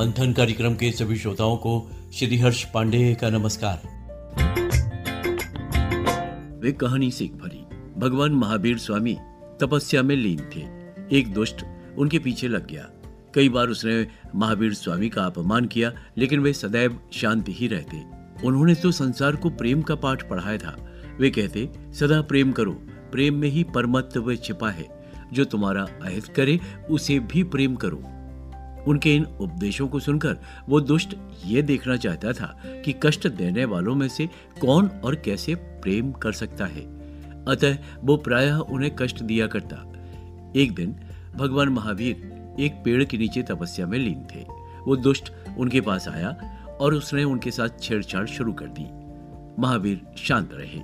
मंथन कार्यक्रम के सभी श्रोताओं को श्री हर्ष पांडे का नमस्कार। वे कहानी सीख भरी। भगवान महावीर स्वामी तपस्या में लीन थे। एक दुष्ट उनके पीछे लग गया। कई बार उसने महावीर स्वामी का अपमान किया, लेकिन वे सदैव शांत ही रहते। उन्होंने तो संसार को प्रेम का पाठ पढ़ाया था। वे कहते, सदा प्रेम करो। प्रेम में ही परमत्व छिपा है। जो तुम्हारा अहित करे, उसे भी प्रेम करो। उनके इन उपदेशों को सुनकर वो दुष्ट ये देखना चाहता था कि कष्ट देने वालों में से कौन और कैसे प्रेम कर सकता है। अतः वो प्रायः उन्हें कष्ट दिया करता। एक दिन भगवान महावीर एक पेड़ के नीचे तपस्या में लीन थे। वो दुष्ट उनके पास आया और उसने उनके साथ छेड़छाड़ शुरू कर दी। महावीर शांत रहे।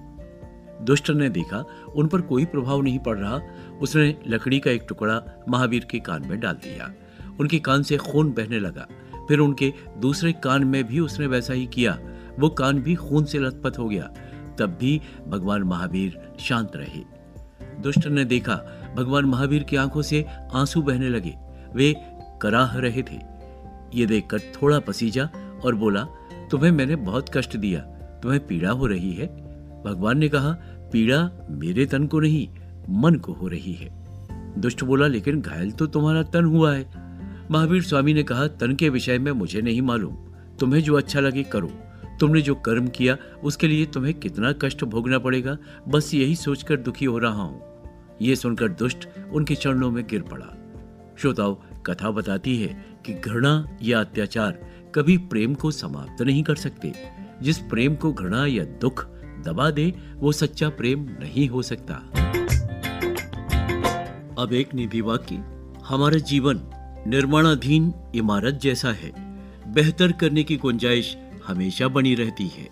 दुष्ट ने देखा उन पर कोई प्रभाव नहीं पड़ रहा। उसने लकड़ी का एक टुकड़ा महावीर के कान में डाल दिया। उनके कान से खून बहने लगा। फिर उनके दूसरे कान में भी उसने वैसा ही किया। वो कान भी खून से लथपथ हो गया। तब भी भगवान महावीर शांत रहे। दुष्ट ने देखा, भगवान महावीर की आँखों से आँसू बहने लगे। वे कराह रहे थे। ये देखकर थोड़ा पसीजा और बोला, तुम्हें मैंने बहुत कष्ट दिया। तुम्हें पीड़ा हो रही है? भगवान ने कहा, पीड़ा मेरे तन को नहीं, मन को हो रही है। दुष्ट बोला, लेकिन घायल तो तुम्हारा तन हुआ है। महावीर स्वामी ने कहा, तन के विषय में मुझे नहीं मालूम। तुम्हें जो अच्छा लगे करो। तुमने जो कर्म किया, उसके लिए तुम्हें कितना कष्ट भोगना पड़ेगा, बस यही सोचकर दुखी हो रहा हूँ। ये सुनकर दुष्ट उनके चरणों में गिर पड़ा। श्रोताओ, कथा बताती है कि घृणा या अत्याचार कभी प्रेम को समाप्त नहीं कर सकते। जिस प्रेम को घृणा या दुख दबा दे, वो सच्चा प्रेम नहीं हो सकता। अब एक निधि वाक्य। हमारा जीवन निर्माणाधीन इमारत जैसा है। बेहतर करने की गुंजाइश हमेशा बनी रहती है।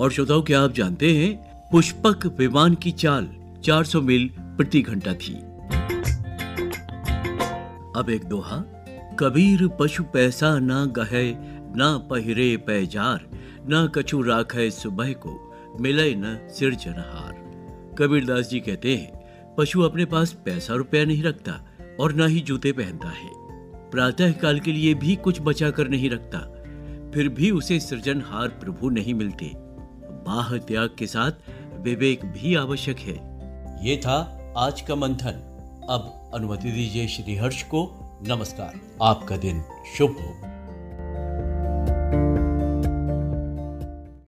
और श्रोताओ, क्या आप जानते हैं, पुष्पक विमान की चाल 400 मील प्रति घंटा थी। अब एक दोहा, कबीर पशु पैसा ना गहे, ना पहिरे पैजार, ना कछु राखे सुबह को, मिले न सिर सिरजनहार कबीरदास जी कहते हैं, पशु अपने पास पैसा रुपया नहीं रखता और ना ही जूते पहनता है। प्रातः काल के लिए भी कुछ बचा कर नहीं रखता। फिर भी उसे सृजनहार प्रभु नहीं मिलते। बाह त्याग के साथ विवेक भी आवश्यक है। ये था आज का मंथन। अब अनुमति दीजिए श्री हर्ष को नमस्कार। आपका दिन शुभ हो।